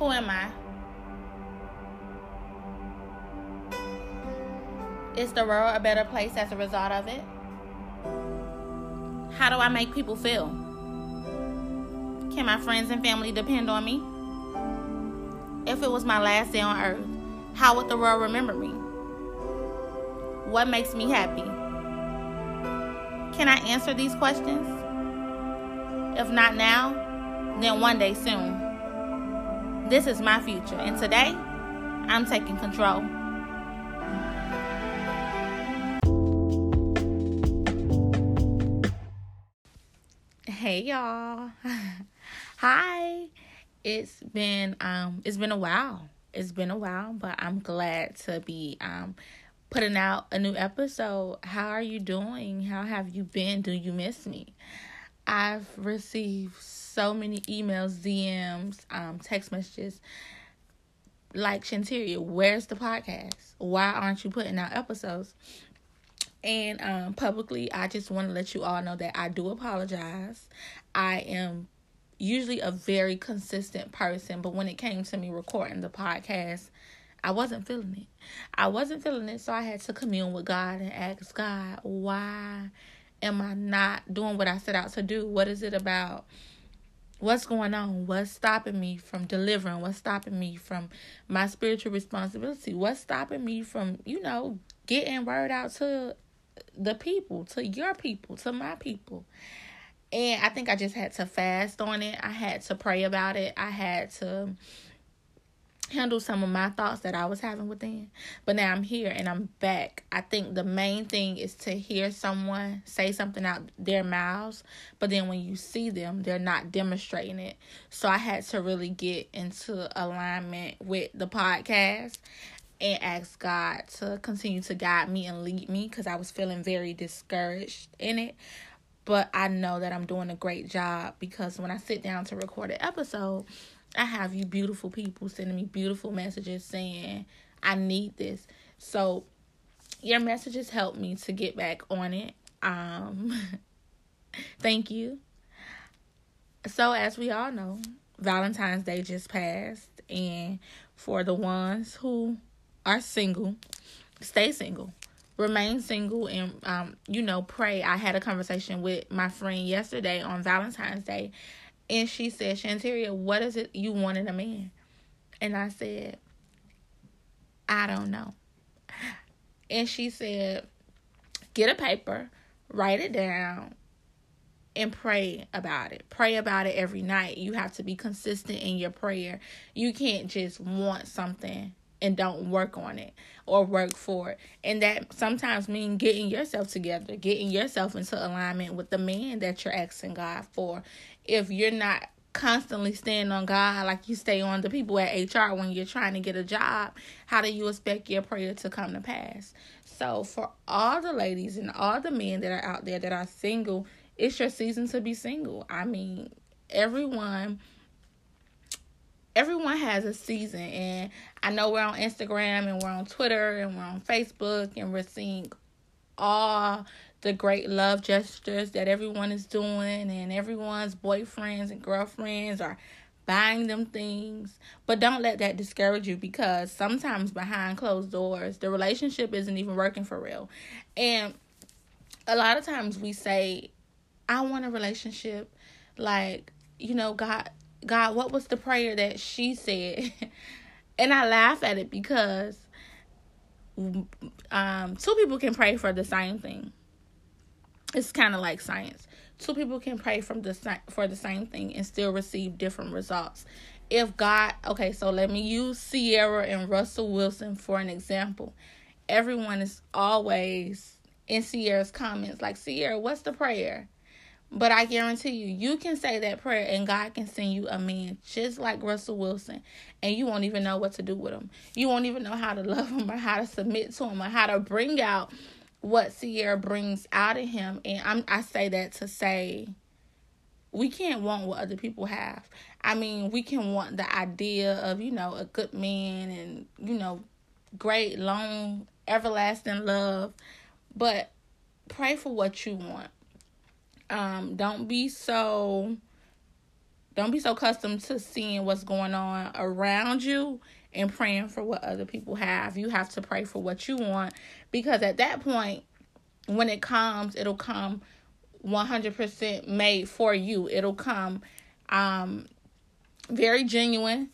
Who am I? Is the world a better place as a result of it? How do I make people feel? Can my friends and family depend on me? If it was my last day on earth, how would the world remember me? What makes me happy? Can I answer these questions? If not now, then one day soon. This is my future, and today, I'm taking control. Hey y'all. Hi. It's been um it's been a while. It's been a while, but I'm glad to be um putting out a new episode. How are you doing? How have you been? Do you miss me? I've received so many emails, DMs, um, text messages like Shanteria, where's the podcast? Why aren't you putting out episodes? And um, publicly, I just want to let you all know that I do apologize. I am usually a very consistent person, but when it came to me recording the podcast, I wasn't feeling it. I wasn't feeling it, so I had to commune with God and ask God, why am I not doing what I set out to do? What is it about? What's going on? What's stopping me from delivering? What's stopping me from my spiritual responsibility? What's stopping me from, you know, getting word out to the people, to your people, to my people. And I think I just had to fast on it. I had to pray about it. I had to handle some of my thoughts that I was having within. But now I'm here and I'm back. I think the main thing is to hear someone say something out their mouths, but then when you see them, they're not demonstrating it. So I had to really get into alignment with the podcast and ask God to continue to guide me and lead me because I was feeling very discouraged in it. But I know that I'm doing a great job because when I sit down to record an episode, I have you beautiful people sending me beautiful messages saying, I need this. So your messages help me to get back on it. Um thank you. So as we all know, Valentine's Day just passed and for the ones who are single, stay single. Remain single and um, you know, pray. I had a conversation with my friend yesterday on Valentine's Day and she said, Shanteria, what is it you want in a man? And I said, I don't know. And she said, get a paper, write it down, and pray about it. Pray about it every night. You have to be consistent in your prayer. You can't just want something and don't work on it or work for it. And that sometimes means getting yourself together, getting yourself into alignment with the man that you're asking God for. If you're not constantly staying on God like you stay on the people at HR when you're trying to get a job, how do you expect your prayer to come to pass? So for all the ladies and all the men that are out there that are single, it's your season to be single. I mean, everyone everyone has a season and I know we're on Instagram and we're on Twitter and we're on Facebook and we're seeing all the great love gestures that everyone is doing and everyone's boyfriends and girlfriends are buying them things. But don't let that discourage you because sometimes behind closed doors, the relationship isn't even working for real. And a lot of times we say, I want a relationship. Like, you know, God God, what was the prayer that she said? and I laugh at it because um, two people can pray for the same thing. It's kind of like science. Two people can pray from the for the same thing and still receive different results. If God, okay, so let me use Ciara and Russell Wilson for an example. Everyone is always in Ciara's comments like, "Ciara, what's the prayer? But I guarantee you, you can say that prayer and God can send you a man just like Russell Wilson, and you won't even know what to do with him. You won't even know how to love him or how to submit to him or how to bring out what Ciara brings out of him. And I'm I say that to say we can't want what other people have. I mean, we can want the idea of, you know, a good man and, you know, great, long, everlasting love. But pray for what you want um, don't be so Don't be so accustomed to seeing what's going on around you and praying for what other people have. You have to pray for what you want because at that point, when it comes, it'll come 100% made for you. It'll come um, very genuine.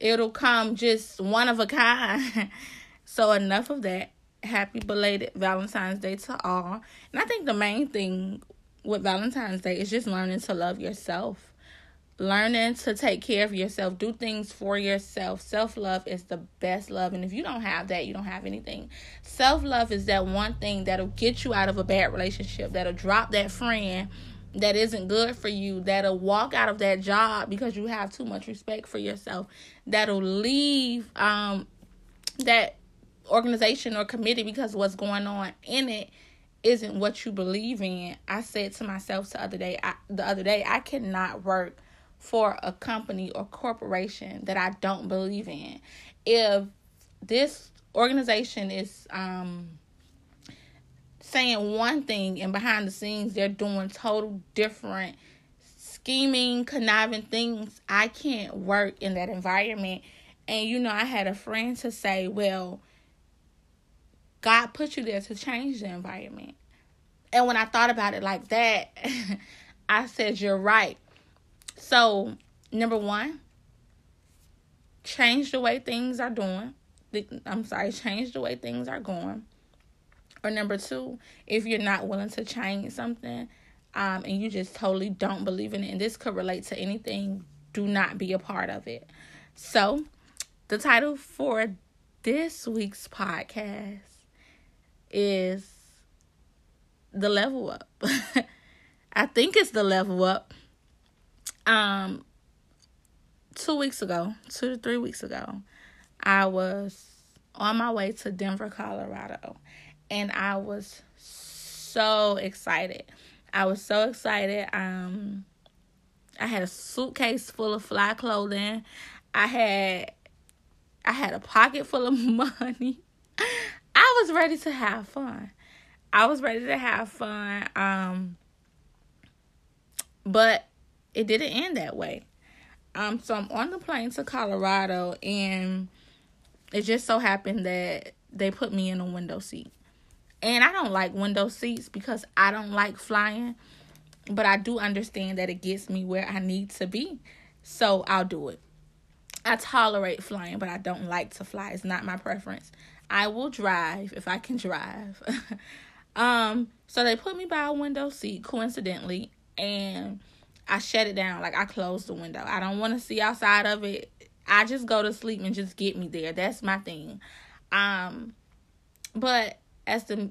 It'll come just one of a kind. so, enough of that. Happy belated Valentine's Day to all. And I think the main thing with Valentine's Day is just learning to love yourself learning to take care of yourself, do things for yourself. Self love is the best love. And if you don't have that, you don't have anything. Self love is that one thing that'll get you out of a bad relationship, that'll drop that friend that isn't good for you, that'll walk out of that job because you have too much respect for yourself, that'll leave um, that organization or committee because what's going on in it isn't what you believe in. I said to myself the other day, I, the other day, I cannot work for a company or corporation that I don't believe in. If this organization is um, saying one thing and behind the scenes they're doing total different scheming, conniving things, I can't work in that environment. And you know, I had a friend to say, well, God put you there to change the environment. And when I thought about it like that, I said, You're right. So, number one, change the way things are doing. I'm sorry, change the way things are going. Or number two, if you're not willing to change something, um, and you just totally don't believe in it, and this could relate to anything, do not be a part of it. So, the title for this week's podcast is The Level Up. I think it's The Level Up um, two weeks ago, two to three weeks ago, I was on my way to Denver, Colorado, and I was so excited. I was so excited. Um, I had a suitcase full of fly clothing. I had I had a pocket full of money. I was ready to have fun. I was ready to have fun. Um, but it didn't end that way. Um, so I'm on the plane to Colorado, and it just so happened that they put me in a window seat. And I don't like window seats because I don't like flying, but I do understand that it gets me where I need to be. So I'll do it. I tolerate flying, but I don't like to fly. It's not my preference. I will drive if I can drive. um, so they put me by a window seat coincidentally, and I shut it down. Like I close the window. I don't want to see outside of it. I just go to sleep and just get me there. That's my thing. Um but as the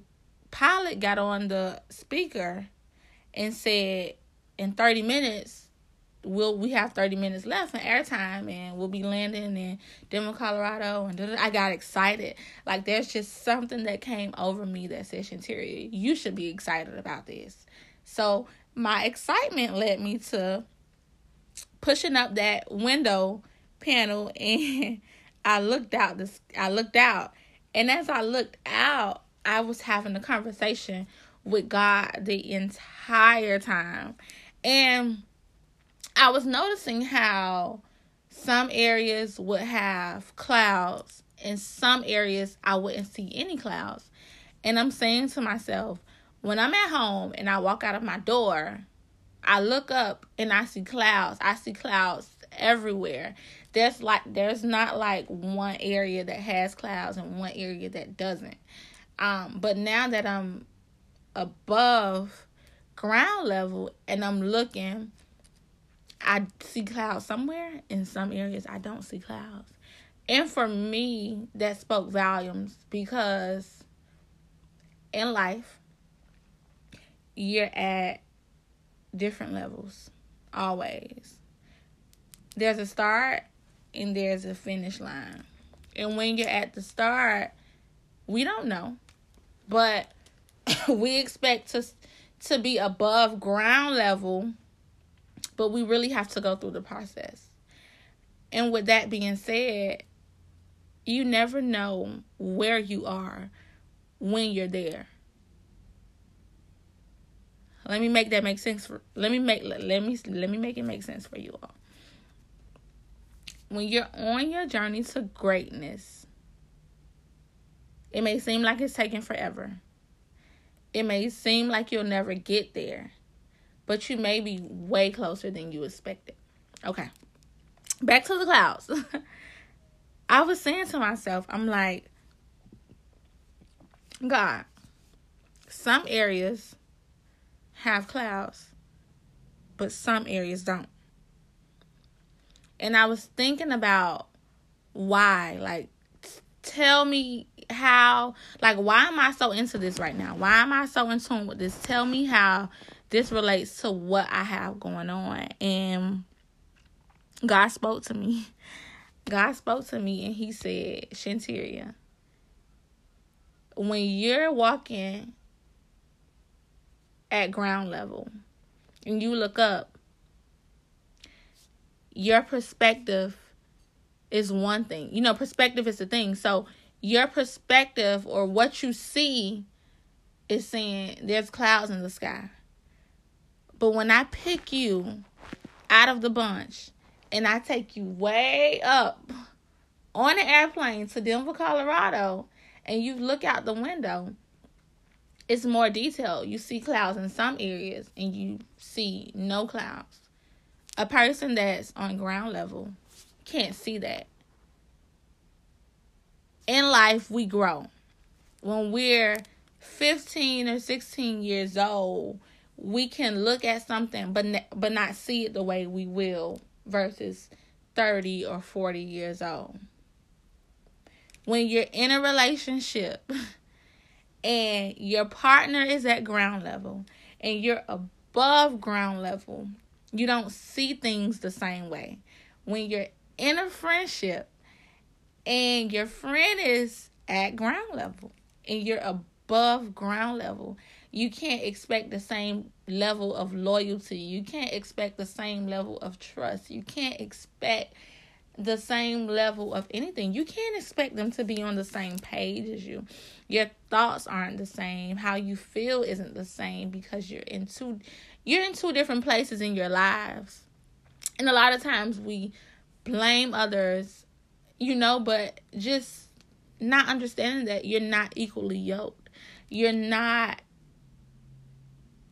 pilot got on the speaker and said in 30 minutes we'll we have 30 minutes left in airtime and we'll be landing in Denver, Colorado and I got excited. Like there's just something that came over me that said Shanteria, you should be excited about this. So my excitement led me to pushing up that window panel and I looked out this I looked out and as I looked out I was having a conversation with God the entire time and I was noticing how some areas would have clouds and some areas I wouldn't see any clouds and I'm saying to myself when I'm at home and I walk out of my door, I look up and I see clouds. I see clouds everywhere. There's like there's not like one area that has clouds and one area that doesn't. Um, but now that I'm above ground level and I'm looking, I see clouds somewhere. In some areas, I don't see clouds. And for me, that spoke volumes because in life, you're at different levels always. There's a start and there's a finish line. And when you're at the start, we don't know. But we expect to to be above ground level, but we really have to go through the process. And with that being said, you never know where you are when you're there. Let me make that make sense for let me make let, let me let me make it make sense for you all. When you're on your journey to greatness, it may seem like it's taking forever. It may seem like you'll never get there, but you may be way closer than you expected. Okay. Back to the clouds. I was saying to myself, I'm like, God, some areas have clouds, but some areas don't. And I was thinking about why. Like, tell me how, like, why am I so into this right now? Why am I so in tune with this? Tell me how this relates to what I have going on. And God spoke to me. God spoke to me and he said, Shanteria, when you're walking at ground level and you look up, your perspective is one thing. You know, perspective is the thing. So your perspective or what you see is saying there's clouds in the sky. But when I pick you out of the bunch and I take you way up on an airplane to Denver, Colorado, and you look out the window, it's more detailed. You see clouds in some areas and you see no clouds. A person that's on ground level can't see that. In life, we grow. When we're 15 or 16 years old, we can look at something but but not see it the way we will versus 30 or 40 years old. When you're in a relationship and your partner is at ground level and you're above ground level, you don't see things the same way. When you're in a friendship and your friend is at ground level and you're above ground level, you can't expect the same level of loyalty. You can't expect the same level of trust. You can't expect the same level of anything. You can't expect them to be on the same page as you. Your thoughts aren't the same. How you feel isn't the same because you're in two you're in two different places in your lives. And a lot of times we blame others, you know, but just not understanding that you're not equally yoked. You're not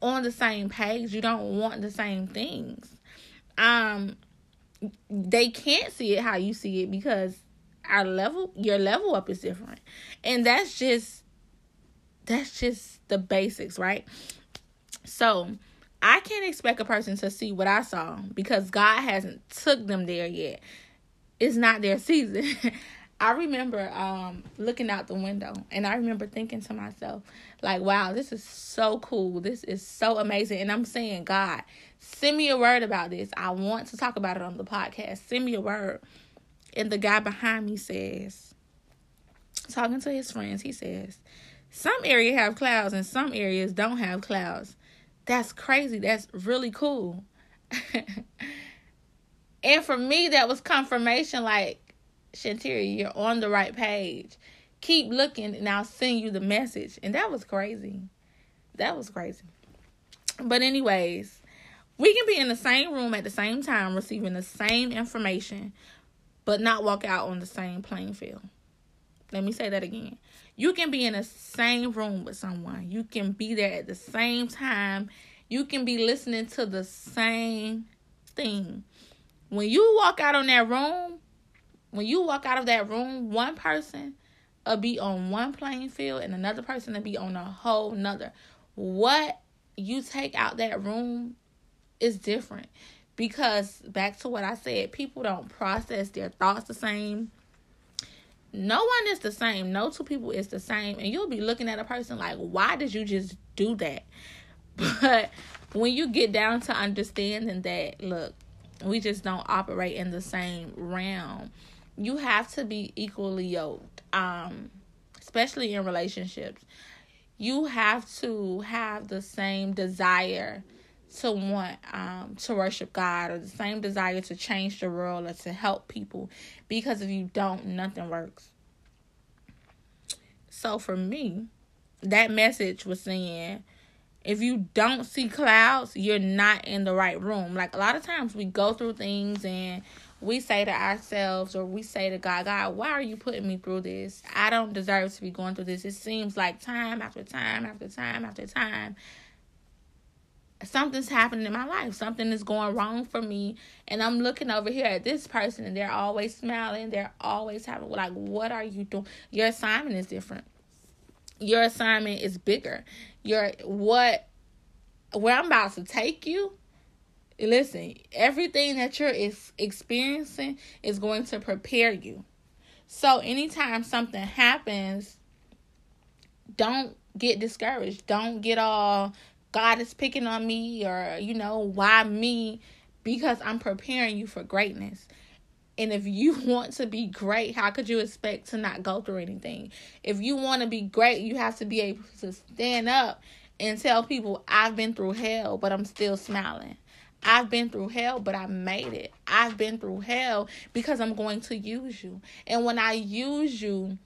on the same page. You don't want the same things. Um they can't see it how you see it because our level your level up is different. And that's just that's just the basics, right? So, I can't expect a person to see what I saw because God hasn't took them there yet. It's not their season. I remember um, looking out the window and I remember thinking to myself, like, wow, this is so cool. This is so amazing. And I'm saying, God, send me a word about this. I want to talk about it on the podcast. Send me a word. And the guy behind me says, talking to his friends, he says, some areas have clouds and some areas don't have clouds. That's crazy. That's really cool. and for me, that was confirmation like, Shanteria, you're on the right page. Keep looking and I'll send you the message. And that was crazy. That was crazy. But, anyways, we can be in the same room at the same time receiving the same information, but not walk out on the same playing field. Let me say that again. You can be in the same room with someone. You can be there at the same time. You can be listening to the same thing. When you walk out on that room, when you walk out of that room, one person will be on one playing field and another person will be on a whole nother. What you take out that room is different. Because back to what I said, people don't process their thoughts the same. No one is the same. No two people is the same. And you'll be looking at a person like, why did you just do that? But when you get down to understanding that, look, we just don't operate in the same realm you have to be equally yoked um especially in relationships you have to have the same desire to want um to worship God or the same desire to change the world or to help people because if you don't nothing works. So for me, that message was saying If you don't see clouds, you're not in the right room. Like a lot of times we go through things and we say to ourselves or we say to God, God, why are you putting me through this? I don't deserve to be going through this. It seems like time after time after time after time something's happening in my life. Something is going wrong for me. And I'm looking over here at this person and they're always smiling. They're always having, like, what are you doing? Your assignment is different. Your assignment is bigger. Your, what, where I'm about to take you, listen, everything that you're is experiencing is going to prepare you. So anytime something happens, don't get discouraged. Don't get all God is picking on me or, you know, why me? Because I'm preparing you for greatness. And if you want to be great, how could you expect to not go through anything? If you want to be great, you have to be able to stand up and tell people, I've been through hell, but I'm still smiling. I've been through hell, but I made it. I've been through hell because I'm going to use you. And when I use you,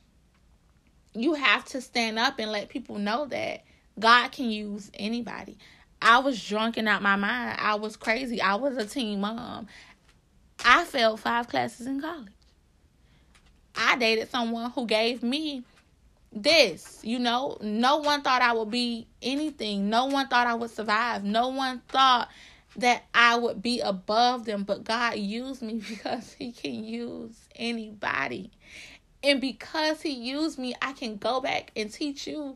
you have to stand up and let people know that God can use anybody. I was drunk and out my mind. I was crazy. I was a teen mom. I failed five classes in college. I dated someone who gave me this. You know, no one thought I would be anything. No one thought I would survive. No one thought that I would be above them. But God used me because He can use anybody. And because He used me, I can go back and teach you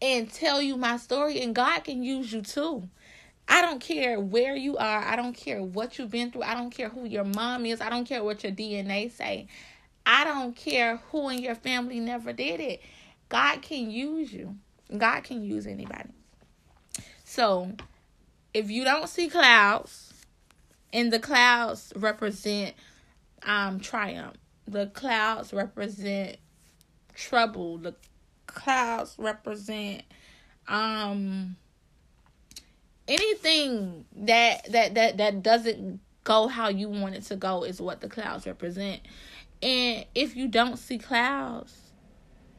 and tell you my story, and God can use you too. I don't care where you are. I don't care what you've been through. I don't care who your mom is. I don't care what your DNA say. I don't care who in your family never did it. God can use you. God can use anybody. So, if you don't see clouds, and the clouds represent um triumph. The clouds represent trouble. The clouds represent um anything that that that that doesn't go how you want it to go is what the clouds represent. And if you don't see clouds,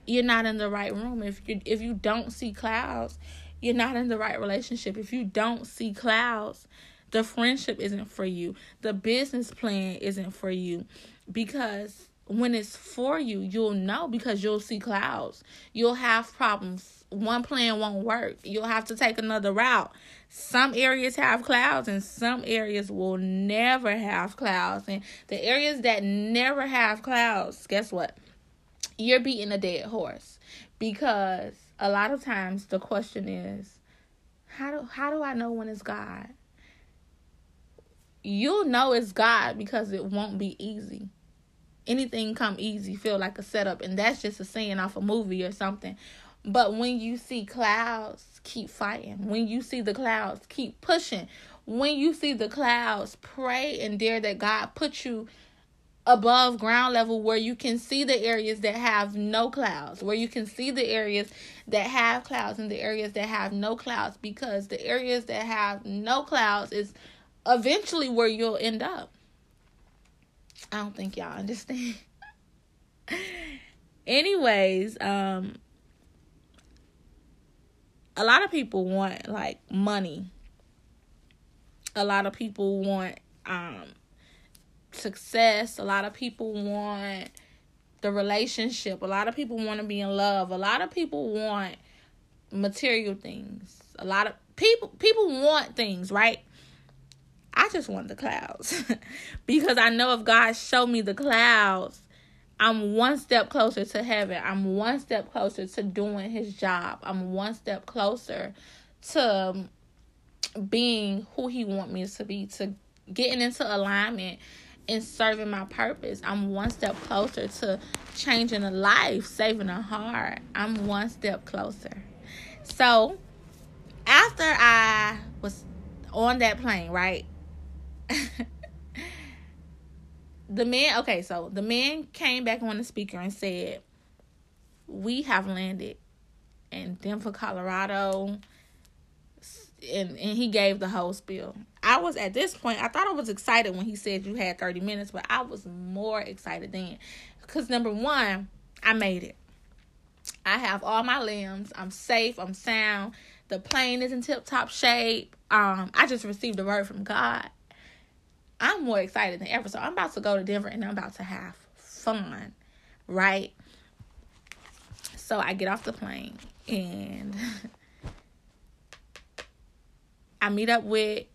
you're not in the right room. If you if you don't see clouds, you're not in the right relationship. If you don't see clouds, the friendship isn't for you. The business plan isn't for you because when it's for you, you'll know because you'll see clouds. You'll have problems. One plan won't work. You'll have to take another route. Some areas have clouds and some areas will never have clouds. And the areas that never have clouds, guess what? You're beating a dead horse because a lot of times the question is how do how do I know when it's God? You'll know it's God because it won't be easy anything come easy feel like a setup and that's just a saying off a movie or something but when you see clouds keep fighting when you see the clouds keep pushing when you see the clouds pray and dare that god put you above ground level where you can see the areas that have no clouds where you can see the areas that have clouds and the areas that have no clouds because the areas that have no clouds is eventually where you'll end up I don't think y'all understand. Anyways, um a lot of people want like money. A lot of people want um success. A lot of people want the relationship. A lot of people want to be in love. A lot of people want material things. A lot of people people want things, right? I just want the clouds because I know if God showed me the clouds, I'm one step closer to heaven. I'm one step closer to doing his job. I'm one step closer to um, being who he want me to be, to getting into alignment and serving my purpose. I'm one step closer to changing a life, saving a heart. I'm one step closer. So, after I was on that plane, right? the man, okay, so the man came back on the speaker and said, We have landed in Denver, Colorado. And, and he gave the whole spiel. I was at this point, I thought I was excited when he said you had 30 minutes, but I was more excited then. Because number one, I made it. I have all my limbs. I'm safe. I'm sound. The plane is in tip top shape. Um, I just received a word from God. I'm more excited than ever. So I'm about to go to Denver and I'm about to have fun, right? So I get off the plane and I meet up with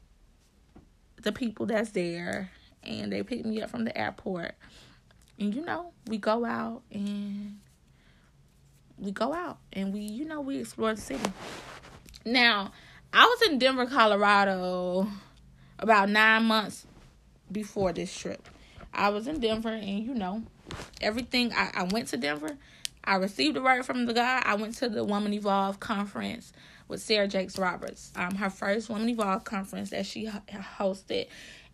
the people that's there and they pick me up from the airport. And you know, we go out and we go out and we, you know, we explore the city. Now, I was in Denver, Colorado about nine months before this trip. I was in Denver and you know, everything I, I went to Denver. I received a word from the guy. I went to the Woman Evolve conference with Sarah Jakes Roberts. Um, her first Woman Evolve conference that she hosted.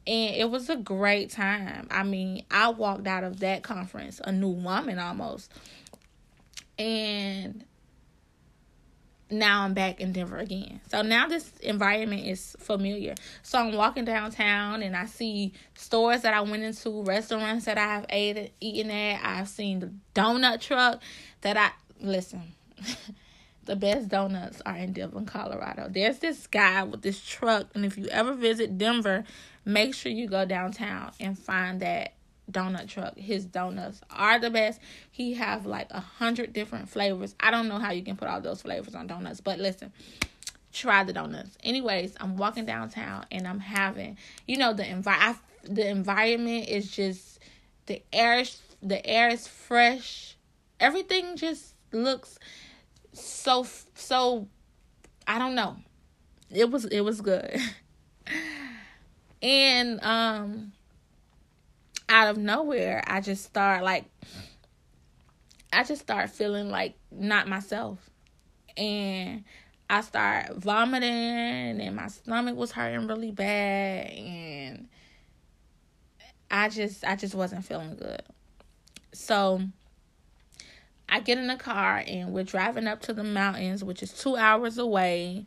And it was a great time. I mean, I walked out of that conference a new woman almost. And now I'm back in Denver again. So now this environment is familiar. So I'm walking downtown and I see stores that I went into, restaurants that I have ate eaten at. I've seen the donut truck that I listen. the best donuts are in Denver, Colorado. There's this guy with this truck, and if you ever visit Denver, make sure you go downtown and find that donut truck. His donuts are the best. He have like a hundred different flavors. I don't know how you can put all those flavors on donuts, but listen, try the donuts. Anyways, I'm walking downtown and I'm having, you know, the envi- the environment is just the air the air is fresh. Everything just looks so so I don't know. It was it was good. and um out of nowhere, I just start like I just start feeling like not myself. And I start vomiting and my stomach was hurting really bad and I just I just wasn't feeling good. So I get in the car and we're driving up to the mountains, which is 2 hours away.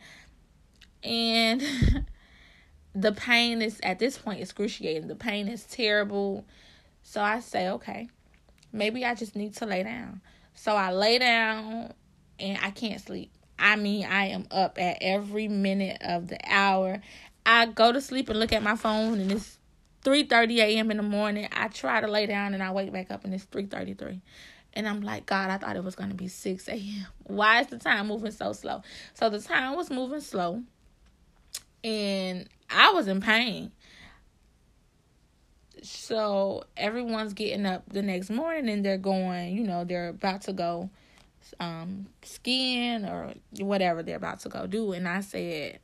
And the pain is at this point excruciating. The pain is terrible. So I say, okay, maybe I just need to lay down. So I lay down and I can't sleep. I mean, I am up at every minute of the hour. I go to sleep and look at my phone and it's 3:30 a.m. in the morning. I try to lay down and I wake back up and it's 3:33. And I'm like, God, I thought it was going to be 6 a.m. Why is the time moving so slow? So the time was moving slow. And I was in pain. So everyone's getting up the next morning and they're going, you know, they're about to go um skiing or whatever they're about to go do and I said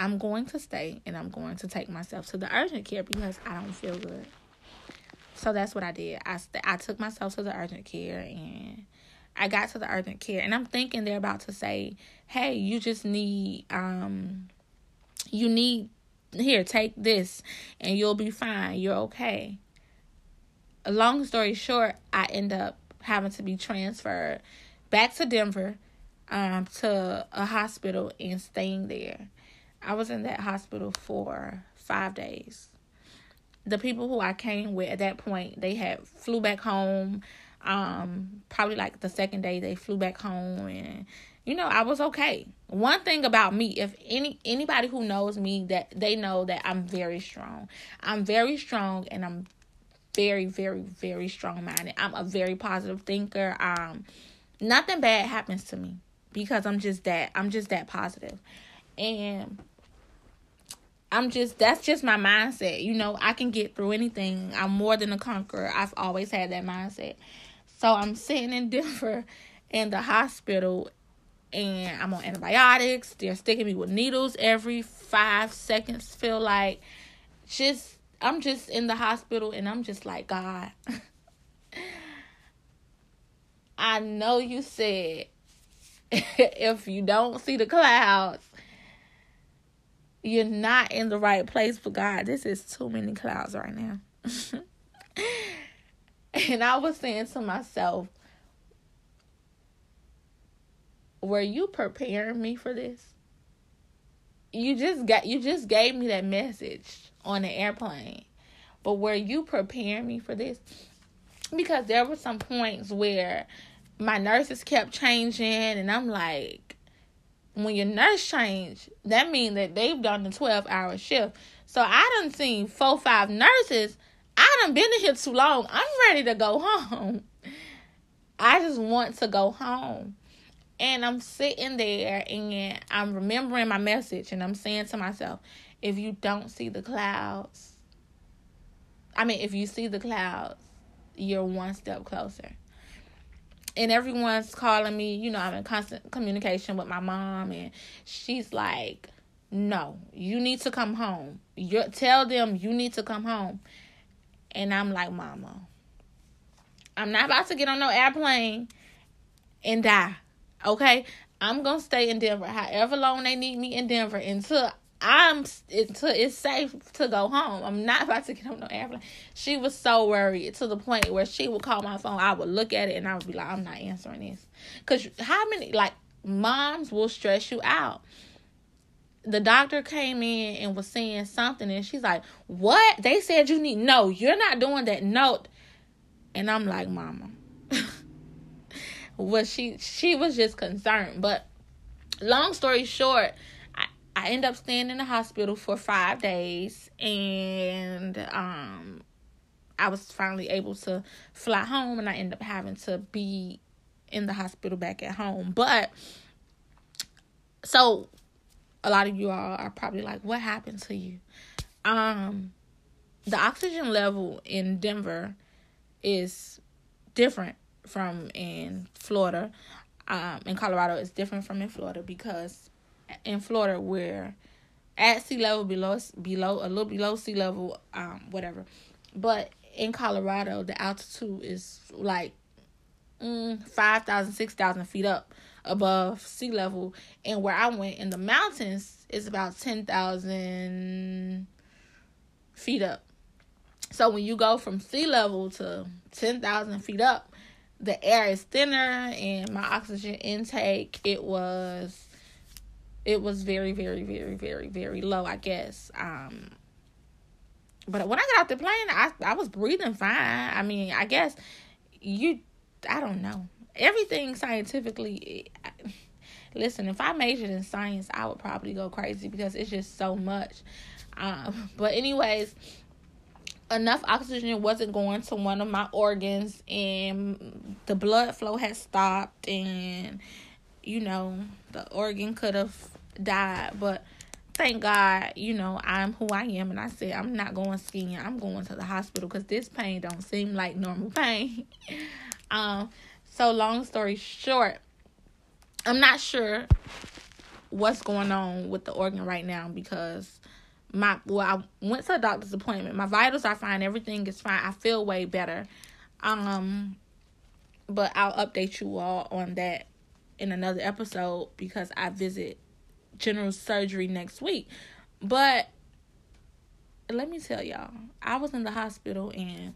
I'm going to stay and I'm going to take myself to the urgent care because I don't feel good. So that's what I did. I st- I took myself to the urgent care and I got to the urgent care. And I'm thinking they're about to say, "Hey, you just need um you need here take this and you'll be fine. You're okay. A long story short i end up having to be transferred back to denver um, to a hospital and staying there. I was in that hospital for five days the people who i came with at that point they had flew back home um, probably like the second day they flew back home and you know, I was okay. One thing about me, if any anybody who knows me that they know that I'm very strong. I'm very strong and I'm very very very strong minded. I'm a very positive thinker. Um nothing bad happens to me because I'm just that I'm just that positive. And I'm just that's just my mindset. You know, I can get through anything. I'm more than a conqueror. I've always had that mindset. So I'm sitting in Denver in the hospital and I'm on antibiotics. They're sticking me with needles every five seconds. Feel like just I'm just in the hospital and I'm just like God. I know you said if you don't see the clouds, you're not in the right place for God. This is too many clouds right now. and I was saying to myself, were you preparing me for this? You just got you just gave me that message on the airplane. But were you preparing me for this? Because there were some points where my nurses kept changing and I'm like when your nurse change, that means that they've done the 12 hour shift. So I done seen four, five nurses. I done been in here too long. I'm ready to go home. I just want to go home. And I'm sitting there and I'm remembering my message and I'm saying to myself, if you don't see the clouds, I mean, if you see the clouds, you're one step closer and everyone's calling me, you know, I'm in constant communication with my mom and she's like, "No, you need to come home. You tell them you need to come home." And I'm like, "Mama, I'm not about to get on no airplane and die. Okay? I'm going to stay in Denver however long they need me in Denver until I'm it's, it's safe to go home. I'm not about to get on no airplane. She was so worried to the point where she would call my phone. I would look at it and I would be like, I'm not answering this. Cause how many like moms will stress you out. The doctor came in and was saying something and she's like, What? They said you need no, you're not doing that. note." And I'm like, Mama. was she she was just concerned. But long story short, I end up staying in the hospital for five days, and um, I was finally able to fly home, and I end up having to be in the hospital back at home. But so a lot of you all are probably like, "What happened to you?" Um, the oxygen level in Denver is different from in Florida. Um, in Colorado, it's different from in Florida because in Florida where at sea level below below a little below sea level um whatever. But in colorado the altitude is like mm, 5000 6000 feet up above sea level. And where i went in the mountains is about 10000 feet up. So when you go from sea level to 10000 feet up the air is thinner and my oxygen intake it was it was very, very, very, very, very low, I guess. Um, but when I got off the plane, I I was breathing fine. I mean, I guess you, I don't know. Everything scientifically. Listen, if I majored in science, I would probably go crazy because it's just so much. Um, but anyways, enough oxygen wasn't going to one of my organs, and the blood flow had stopped, and you know, the organ could have died. But thank God, you know, I'm who I am. And I said, I'm not going skiing. I'm going to the hospital because this pain don't seem like normal pain. um, so long story short, I'm not sure what's going on with the organ right now because my well I went to a doctor's appointment. My vitals are fine, everything is fine. I feel way better. Um but I'll update you all on that in another episode because I visit general surgery next week. But let me tell y'all, I was in the hospital and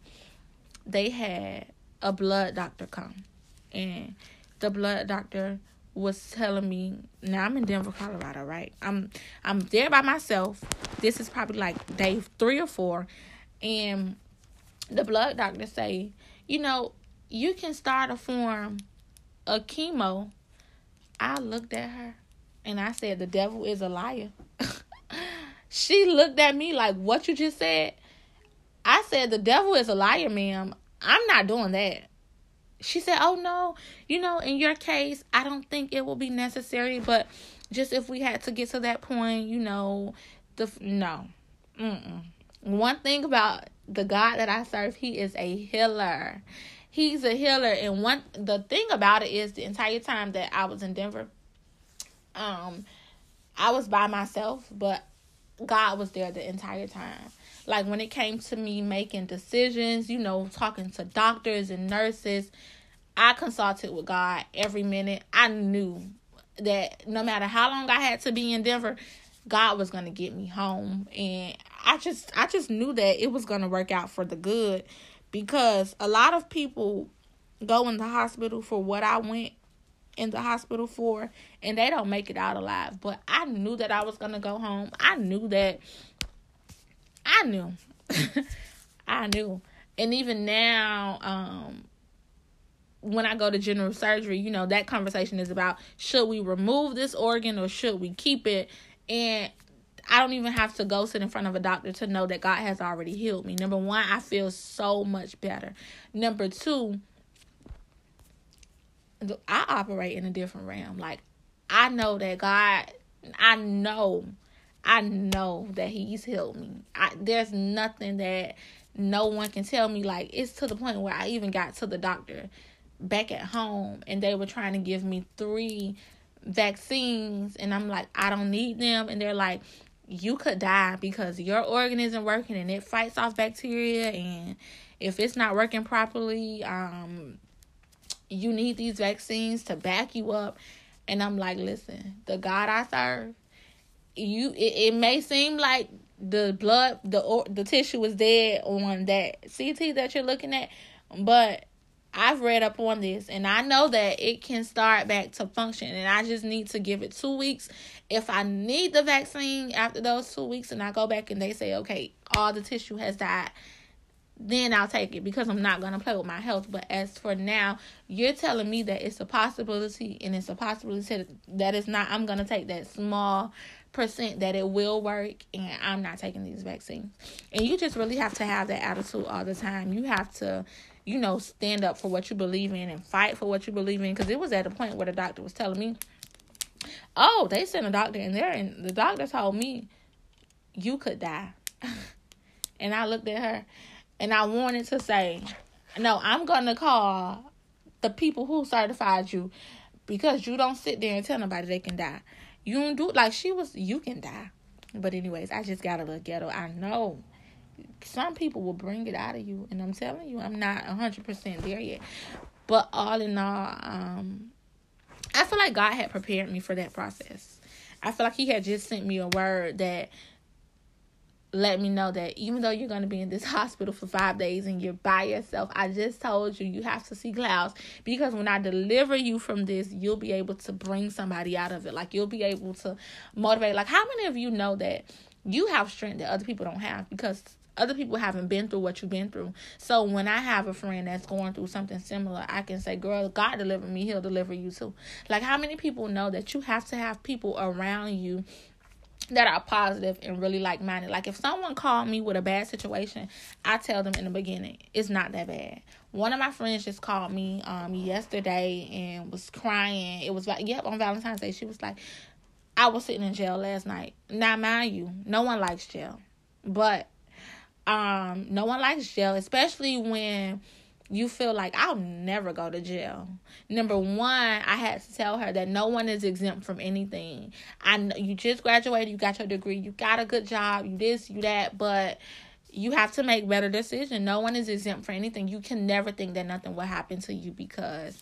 they had a blood doctor come. And the blood doctor was telling me now I'm in Denver, Colorado, right? I'm I'm there by myself. This is probably like day three or four. And the blood doctor say, you know, you can start a form of chemo I looked at her and I said, The devil is a liar. she looked at me like, What you just said? I said, The devil is a liar, ma'am. I'm not doing that. She said, Oh, no, you know, in your case, I don't think it will be necessary, but just if we had to get to that point, you know, the no. Mm-mm. One thing about the God that I serve, He is a healer he's a healer. And one the thing about it is the entire time that I was in Denver um I was by myself but God was there the entire time. Like when it came to me making decisions you know talking to doctors and nurses I consulted with God every minute. I knew that no matter how long I had to be in Denver God was going to get me home. And I just I just knew that it was going to work out for the good because a lot of people go in the hospital for what I went in the hospital for and they don't make it out alive. But I knew that I was going to go home. I knew that I knew. I knew. And even now um when I go to general surgery, you know, that conversation is about should we remove this organ or should we keep it? And I don't even have to go sit in front of a doctor to know that God has already healed me. Number one, I feel so much better. Number two, I operate in a different realm. Like, I know that God, I know, I know that He's healed me. I, there's nothing that no one can tell me. Like, it's to the point where I even got to the doctor back at home and they were trying to give me three vaccines and I'm like I don't need them and they're like you could die because your organ isn't working and it fights off bacteria and if it's not working properly um you need these vaccines to back you up and I'm like listen the God I serve you it, it may seem like the blood the or, the tissue is dead on that CT that you're looking at but I've read up on this and I know that it can start back to function and I just need to give it 2 weeks. If I need the vaccine after those 2 weeks and I go back and they say okay, all the tissue has died, then I'll take it because I'm not going to play with my health. But as for now, you're telling me that it's a possibility and it's a possibility that it's not. I'm going to take that small percent that it will work and I'm not taking these vaccines. And you just really have to have that attitude all the time. You have to you know, stand up for what you believe in and fight for what you believe in. Because it was at a point where the doctor was telling me, "Oh, they sent a doctor in there, and the doctor told me you could die." and I looked at her, and I wanted to say, "No, I'm gonna call the people who certified you, because you don't sit there and tell nobody they can die. You don't do like she was. You can die." But anyways, I just got a little ghetto. I know some people will bring it out of you and i'm telling you i'm not 100% there yet but all in all um i feel like god had prepared me for that process i feel like he had just sent me a word that let me know that even though you're going to be in this hospital for five days and you're by yourself, I just told you you have to see clouds because when I deliver you from this, you'll be able to bring somebody out of it. Like you'll be able to motivate. Like, how many of you know that you have strength that other people don't have because other people haven't been through what you've been through. So when I have a friend that's going through something similar, I can say, "Girl, God delivered me; He'll deliver you too." Like how many people know that you have to have people around you that are positive and really like minded. Like if someone called me with a bad situation, I tell them in the beginning, it's not that bad. One of my friends just called me um yesterday and was crying. It was like yep, on Valentine's Day. She was like, I was sitting in jail last night. Now mind you, no one likes jail. But um, no one likes jail, especially when you feel like I'll never go to jail. Number one, I had to tell her that no one is exempt from anything. I know you just graduated, you got your degree, you got a good job, you this, you that, but you have to make better decisions. No one is exempt for anything. You can never think that nothing will happen to you because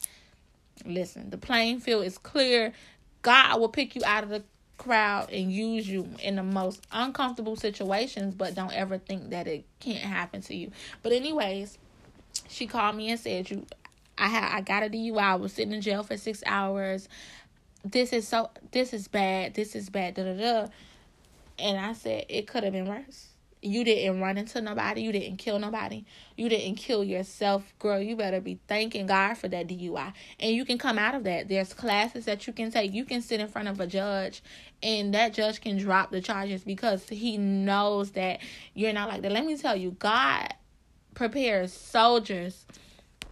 listen, the playing field is clear. God will pick you out of the crowd and use you in the most uncomfortable situations, but don't ever think that it can't happen to you. But anyways, she called me and said you I had I got a DUI. I was sitting in jail for six hours. This is so this is bad. This is bad. Da da da. And I said it could have been worse. You didn't run into nobody. You didn't kill nobody. You didn't kill yourself, girl. You better be thanking God for that DUI. And you can come out of that. There's classes that you can take. You can sit in front of a judge and that judge can drop the charges because he knows that you're not like that. Let me tell you, God prepares soldiers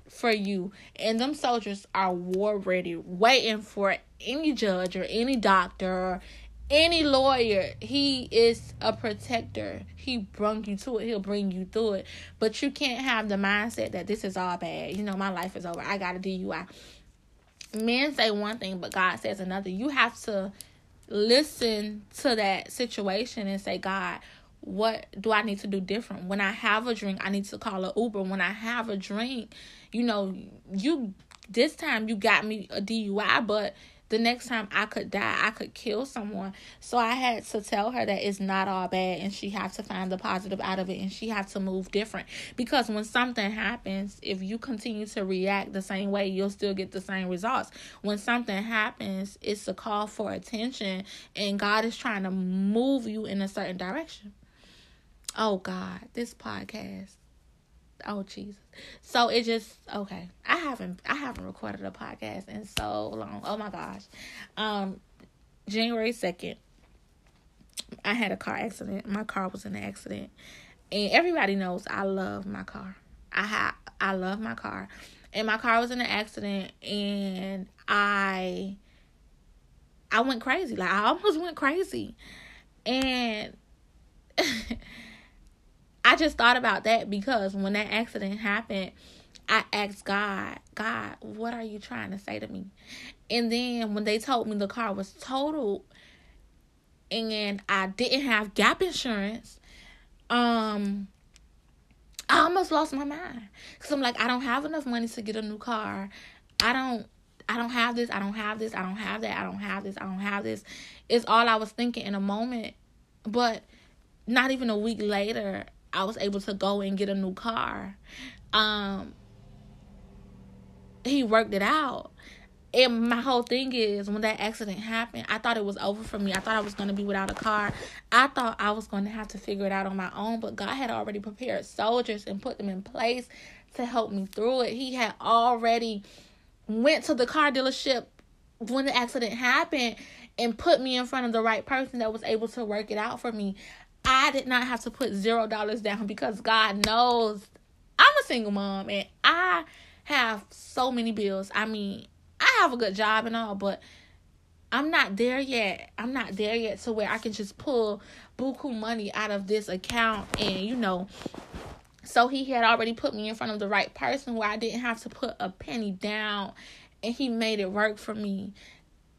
for you, and them soldiers are war ready, waiting for any judge or any doctor or any lawyer, he is a protector. He brung you to it. He'll bring you through it. But you can't have the mindset that this is all bad. You know, my life is over. I got a DUI. Men say one thing, but God says another. You have to listen to that situation and say, God, what do I need to do different? When I have a drink, I need to call an Uber. When I have a drink, you know, you this time you got me a DUI, but the next time I could die, I could kill someone. So I had to tell her that it's not all bad and she had to find the positive out of it and she had to move different. Because when something happens, if you continue to react the same way, you'll still get the same results. When something happens, it's a call for attention and God is trying to move you in a certain direction. Oh God, this podcast Oh Jesus. So it just okay. I haven't I haven't recorded a podcast in so long. Oh my gosh. Um January 2nd I had a car accident. My car was in an accident. And everybody knows I love my car. I ha- I love my car. And my car was in an accident and I I went crazy. Like I almost went crazy. And I just thought about that because when that accident happened, I asked God, God, what are you trying to say to me? And then when they told me the car was totaled and I didn't have gap insurance, um, I almost lost my mind. Cause I'm like, I don't have enough money to get a new car. I don't I don't have this, I don't have this, I don't have that, I don't have this, I don't have this. It's all I was thinking in a moment. But not even a week later, I was able to go and get a new car. Um he worked it out. And my whole thing is when that accident happened, I thought it was over for me. I thought I was going to be without a car. I thought I was going to have to figure it out on my own, but God had already prepared soldiers and put them in place to help me through it. He had already went to the car dealership when the accident happened and put me in front of the right person that was able to work it out for me. I did not have to put zero dollars down because God knows I'm a single mom and I have so many bills. I mean, I have a good job and all, but I'm not there yet. I'm not there yet to where I can just pull buku money out of this account and you know. So he had already put me in front of the right person where I didn't have to put a penny down and he made it work for me.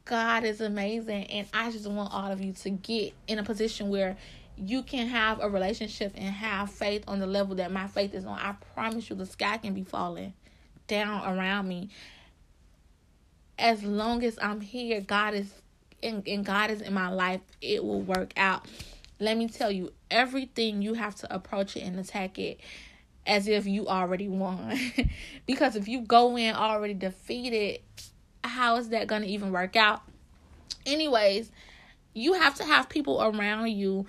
God is amazing and I just want all of you to get in a position where you can have a relationship and have faith on the level that my faith is on. I promise you the sky can be falling down around me as long as I'm here, God is and, and God is in my life, it will work out. Let me tell you, everything you have to approach it and attack it as if you already won. because if you go in already defeated, how is that going to even work out? Anyways, you have to have people around you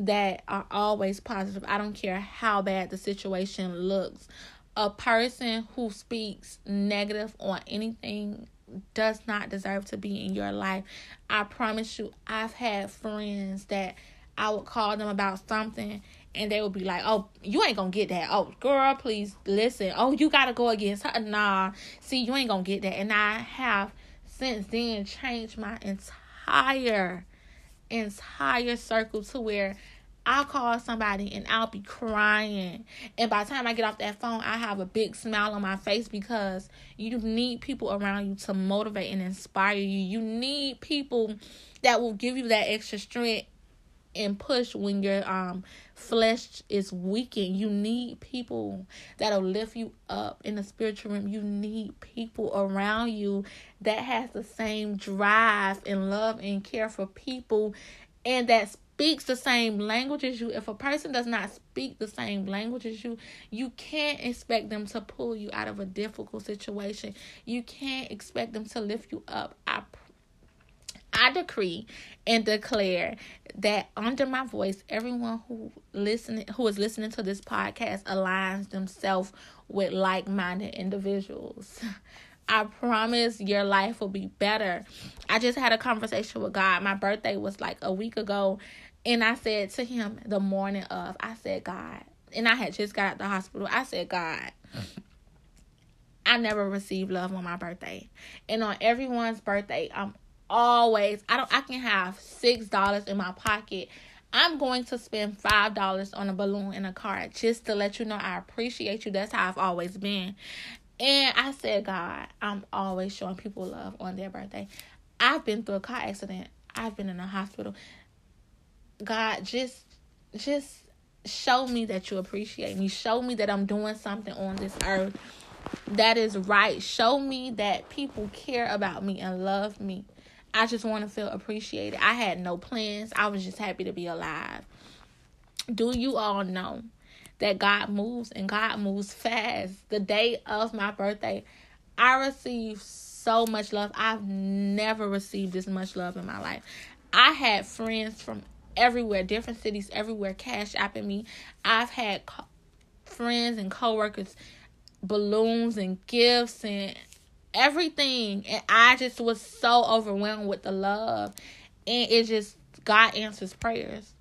that are always positive. I don't care how bad the situation looks. A person who speaks negative on anything does not deserve to be in your life. I promise you, I've had friends that I would call them about something and they would be like, "Oh, you ain't gonna get that." Oh, girl, please listen. Oh, you gotta go against her. Nah, see, you ain't gonna get that. And I have since then changed my entire entire circle to where I'll call somebody and I'll be crying. And by the time I get off that phone, I have a big smile on my face because you need people around you to motivate and inspire you. You need people that will give you that extra strength and push when your um flesh is weakened. You need people that'll lift you up in the spiritual realm. You need people around you that has the same drive and love and care for people and that speaks the same language as you, if a person does not speak the same language as you, you can't expect them to pull you out of a difficult situation. You can't expect them to lift you up. I I decree and declare that under my voice, everyone who listening who is listening to this podcast aligns themselves with like-minded individuals. I promise your life will be better. I just had a conversation with God. My birthday was like a week ago, and I said to him the morning of, I said, God, and I had just got out the hospital. I said, God, I never received love on my birthday. And on everyone's birthday, I'm always I don't I can have six dollars in my pocket. I'm going to spend five dollars on a balloon and a card just to let you know I appreciate you. That's how I've always been. And I said, God, I'm always showing people love on their birthday. I've been through a car accident. I've been in a hospital. God, just just show me that you appreciate me. Show me that I'm doing something on this earth that is right. Show me that people care about me and love me. I just want to feel appreciated. I had no plans. I was just happy to be alive. Do you all know that God moves and God moves fast? The day of my birthday, I received so much love. I've never received this much love in my life. I had friends from everywhere, different cities everywhere, cash apping me. I've had friends and coworkers balloons and gifts and everything. And I just was so overwhelmed with the love. And it just, God answers prayers.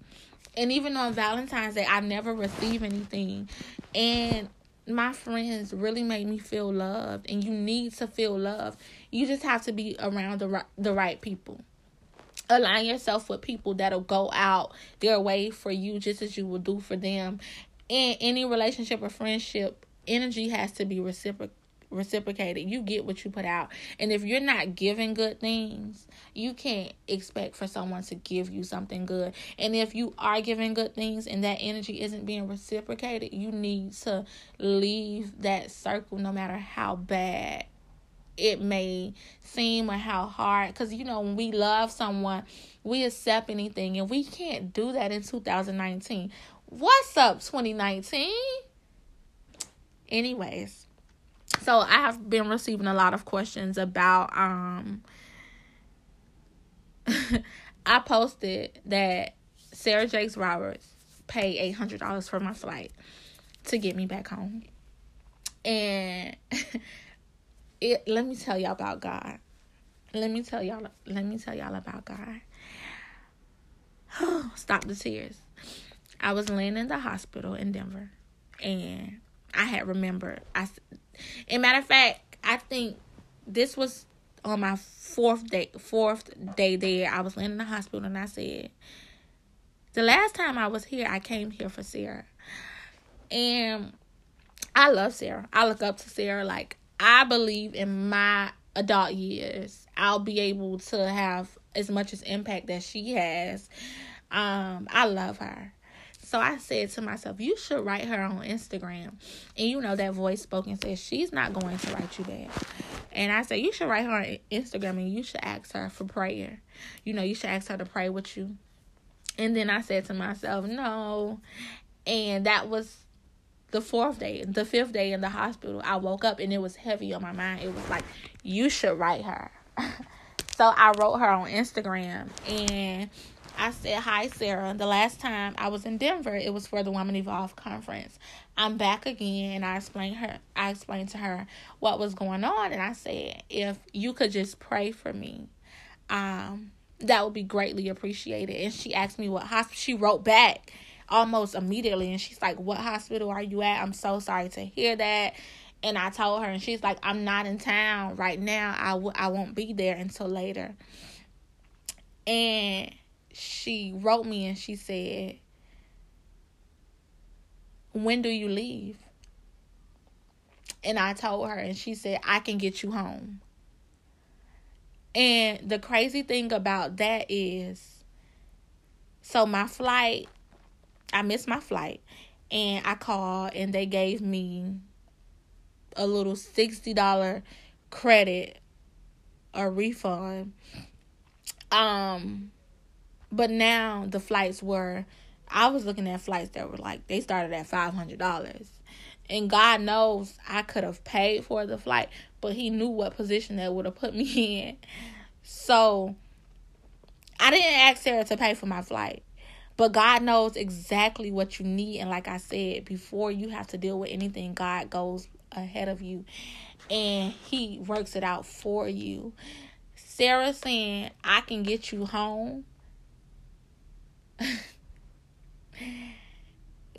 And even on Valentine's Day, I never received anything. And my friends really made me feel loved. And you need to feel loved. You just have to be around the right, the right people. Align yourself with people that'll go out their way for you just as you will do for them. In any relationship or friendship, energy has to be reciprocal reciprocated. You get what you put out. And if you're not giving good things, you can't expect for someone to give you something good. And if you are giving good things and that energy isn't being reciprocated, you need to leave that circle no matter how bad it may seem or how hard because you know when we love someone we accept anything and we can't do that in 2019 what's up 2019 anyways so I have been receiving a lot of questions about um I posted that Sarah Jakes Roberts paid eight hundred dollars for my flight to get me back home. And it let me tell y'all about God. Let me tell y'all let me tell y'all about God. Stop the tears. I was laying in the hospital in Denver and I had remembered I and matter of fact, I think this was on my fourth day fourth day there. I was laying in the hospital and I said, The last time I was here, I came here for Sarah. And I love Sarah. I look up to Sarah. Like I believe in my adult years, I'll be able to have as much as impact that she has. Um, I love her. So I said to myself, you should write her on Instagram. And you know that voice spoken says she's not going to write you back. And I said, you should write her on Instagram and you should ask her for prayer. You know, you should ask her to pray with you. And then I said to myself, no. And that was the fourth day, the fifth day in the hospital. I woke up and it was heavy on my mind. It was like, you should write her. so I wrote her on Instagram and I said, Hi, Sarah. The last time I was in Denver, it was for the Woman Evolve conference. I'm back again. And I explained her I explained to her what was going on and I said, if you could just pray for me, um, that would be greatly appreciated. And she asked me what hospital she wrote back almost immediately and she's like, What hospital are you at? I'm so sorry to hear that. And I told her, and she's like, I'm not in town right now. I w- I won't be there until later. And she wrote me and she said, When do you leave? And I told her, and she said, I can get you home. And the crazy thing about that is, so my flight, I missed my flight, and I called, and they gave me a little $60 credit a refund. Um, but now the flights were, I was looking at flights that were like, they started at $500. And God knows I could have paid for the flight, but He knew what position that would have put me in. So I didn't ask Sarah to pay for my flight. But God knows exactly what you need. And like I said, before you have to deal with anything, God goes ahead of you and He works it out for you. Sarah saying, I can get you home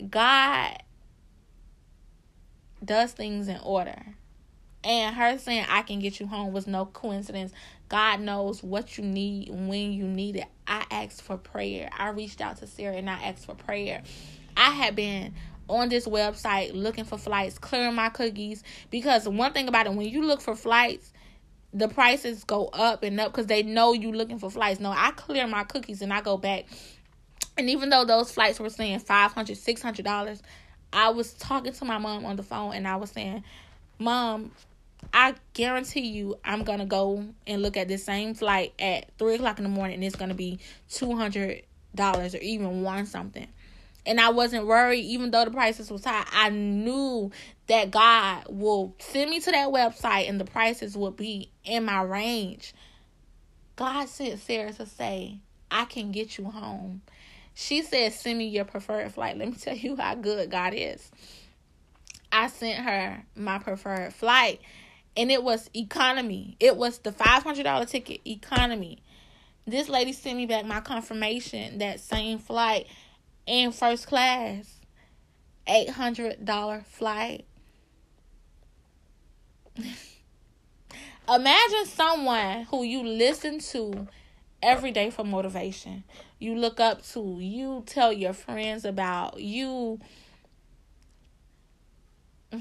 God does things in order. And her saying, I can get you home was no coincidence. God knows what you need when you need it. I asked for prayer. I reached out to Sarah and I asked for prayer. I had been on this website looking for flights, clearing my cookies. Because one thing about it, when you look for flights, the prices go up and up because they know you looking for flights. No, I clear my cookies and I go back and even though those flights were saying $500, $600, I was talking to my mom on the phone and I was saying, Mom, I guarantee you I'm going to go and look at this same flight at 3 o'clock in the morning and it's going to be $200 or even one something. And I wasn't worried, even though the prices was high. I knew that God will send me to that website and the prices will be in my range. God sent Sarah to say, I can get you home. She said, Send me your preferred flight. Let me tell you how good God is. I sent her my preferred flight and it was economy. It was the $500 ticket economy. This lady sent me back my confirmation that same flight in first class. $800 flight. Imagine someone who you listen to every day for motivation. You look up to, you tell your friends about, you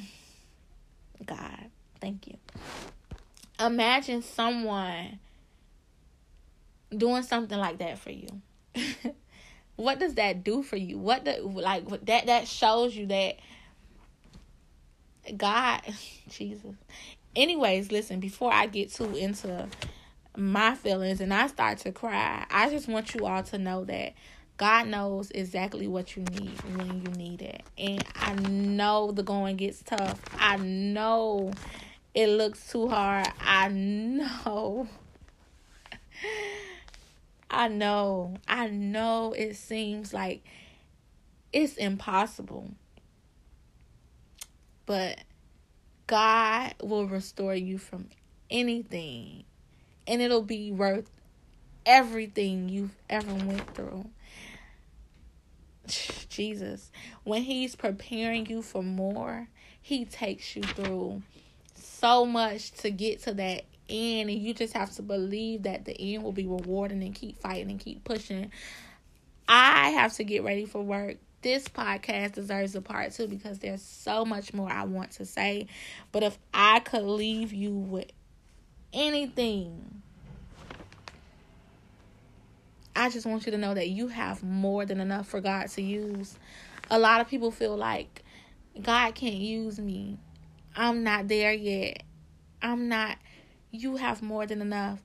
God, thank you. Imagine someone doing something like that for you. what does that do for you? What the like that that shows you that God Jesus. Anyways, listen, before I get too into my feelings and I start to cry, I just want you all to know that God knows exactly what you need when you need it. And I know the going gets tough. I know it looks too hard. I know. I know. I know it seems like it's impossible. But God will restore you from anything. And it'll be worth everything you've ever went through. Jesus, when He's preparing you for more, He takes you through so much to get to that end. And you just have to believe that the end will be rewarding and keep fighting and keep pushing. I have to get ready for work. This podcast deserves a part two because there's so much more I want to say. But if I could leave you with anything I just want you to know that you have more than enough for God to use. A lot of people feel like God can't use me. I'm not there yet. I'm not. You have more than enough.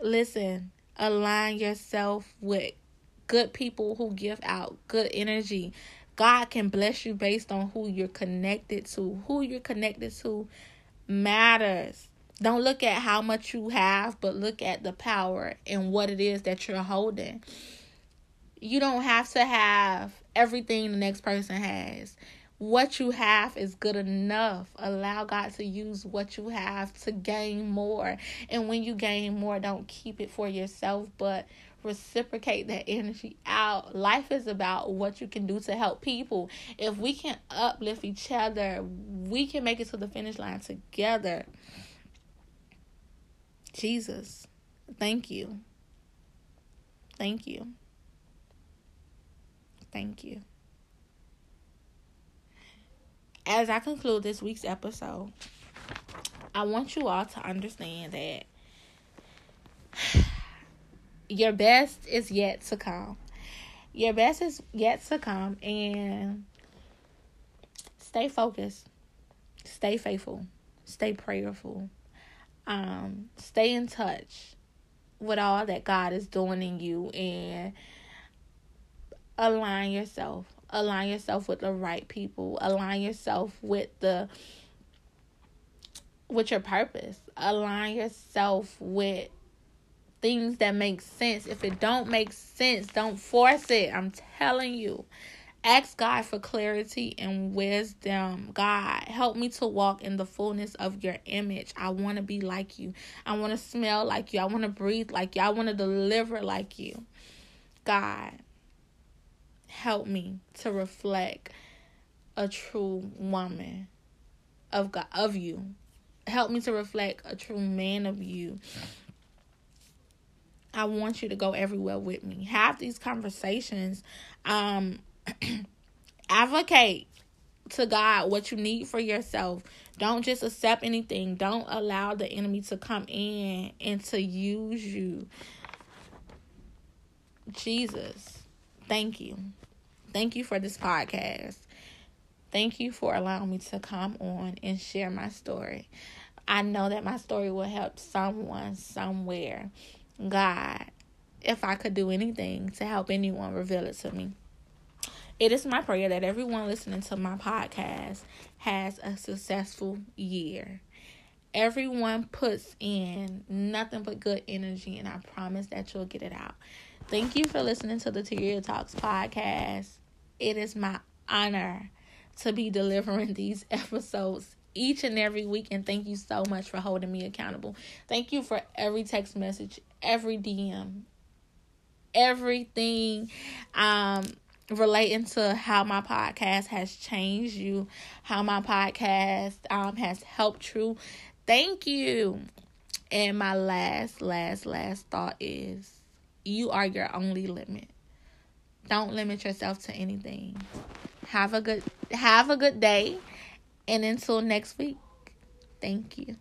Listen, align yourself with good people who give out good energy. God can bless you based on who you're connected to. Who you're connected to matters. Don't look at how much you have, but look at the power and what it is that you're holding. You don't have to have everything the next person has. What you have is good enough. Allow God to use what you have to gain more. And when you gain more, don't keep it for yourself, but reciprocate that energy out. Life is about what you can do to help people. If we can uplift each other, we can make it to the finish line together. Jesus, thank you. Thank you. Thank you. As I conclude this week's episode, I want you all to understand that your best is yet to come. Your best is yet to come, and stay focused, stay faithful, stay prayerful um, stay in touch with all that God is doing in you and align yourself. Align yourself with the right people. Align yourself with the with your purpose. Align yourself with things that make sense. If it don't make sense, don't force it. I'm telling you. Ask God for clarity and wisdom. God, help me to walk in the fullness of your image. I want to be like you. I want to smell like you. I want to breathe like you. I want to deliver like you. God, help me to reflect a true woman of God of you. Help me to reflect a true man of you. I want you to go everywhere with me. Have these conversations. Um advocate to God what you need for yourself. Don't just accept anything. Don't allow the enemy to come in and to use you. Jesus, thank you. Thank you for this podcast. Thank you for allowing me to come on and share my story. I know that my story will help someone somewhere. God, if I could do anything to help anyone, reveal it to me. It is my prayer that everyone listening to my podcast has a successful year. Everyone puts in nothing but good energy, and I promise that you'll get it out. Thank you for listening to the Teria Talks podcast. It is my honor to be delivering these episodes each and every week. And thank you so much for holding me accountable. Thank you for every text message, every DM, everything um relating to how my podcast has changed you, how my podcast um has helped you. Thank you. And my last, last, last thought is you are your only limit. Don't limit yourself to anything. Have a good have a good day and until next week. Thank you.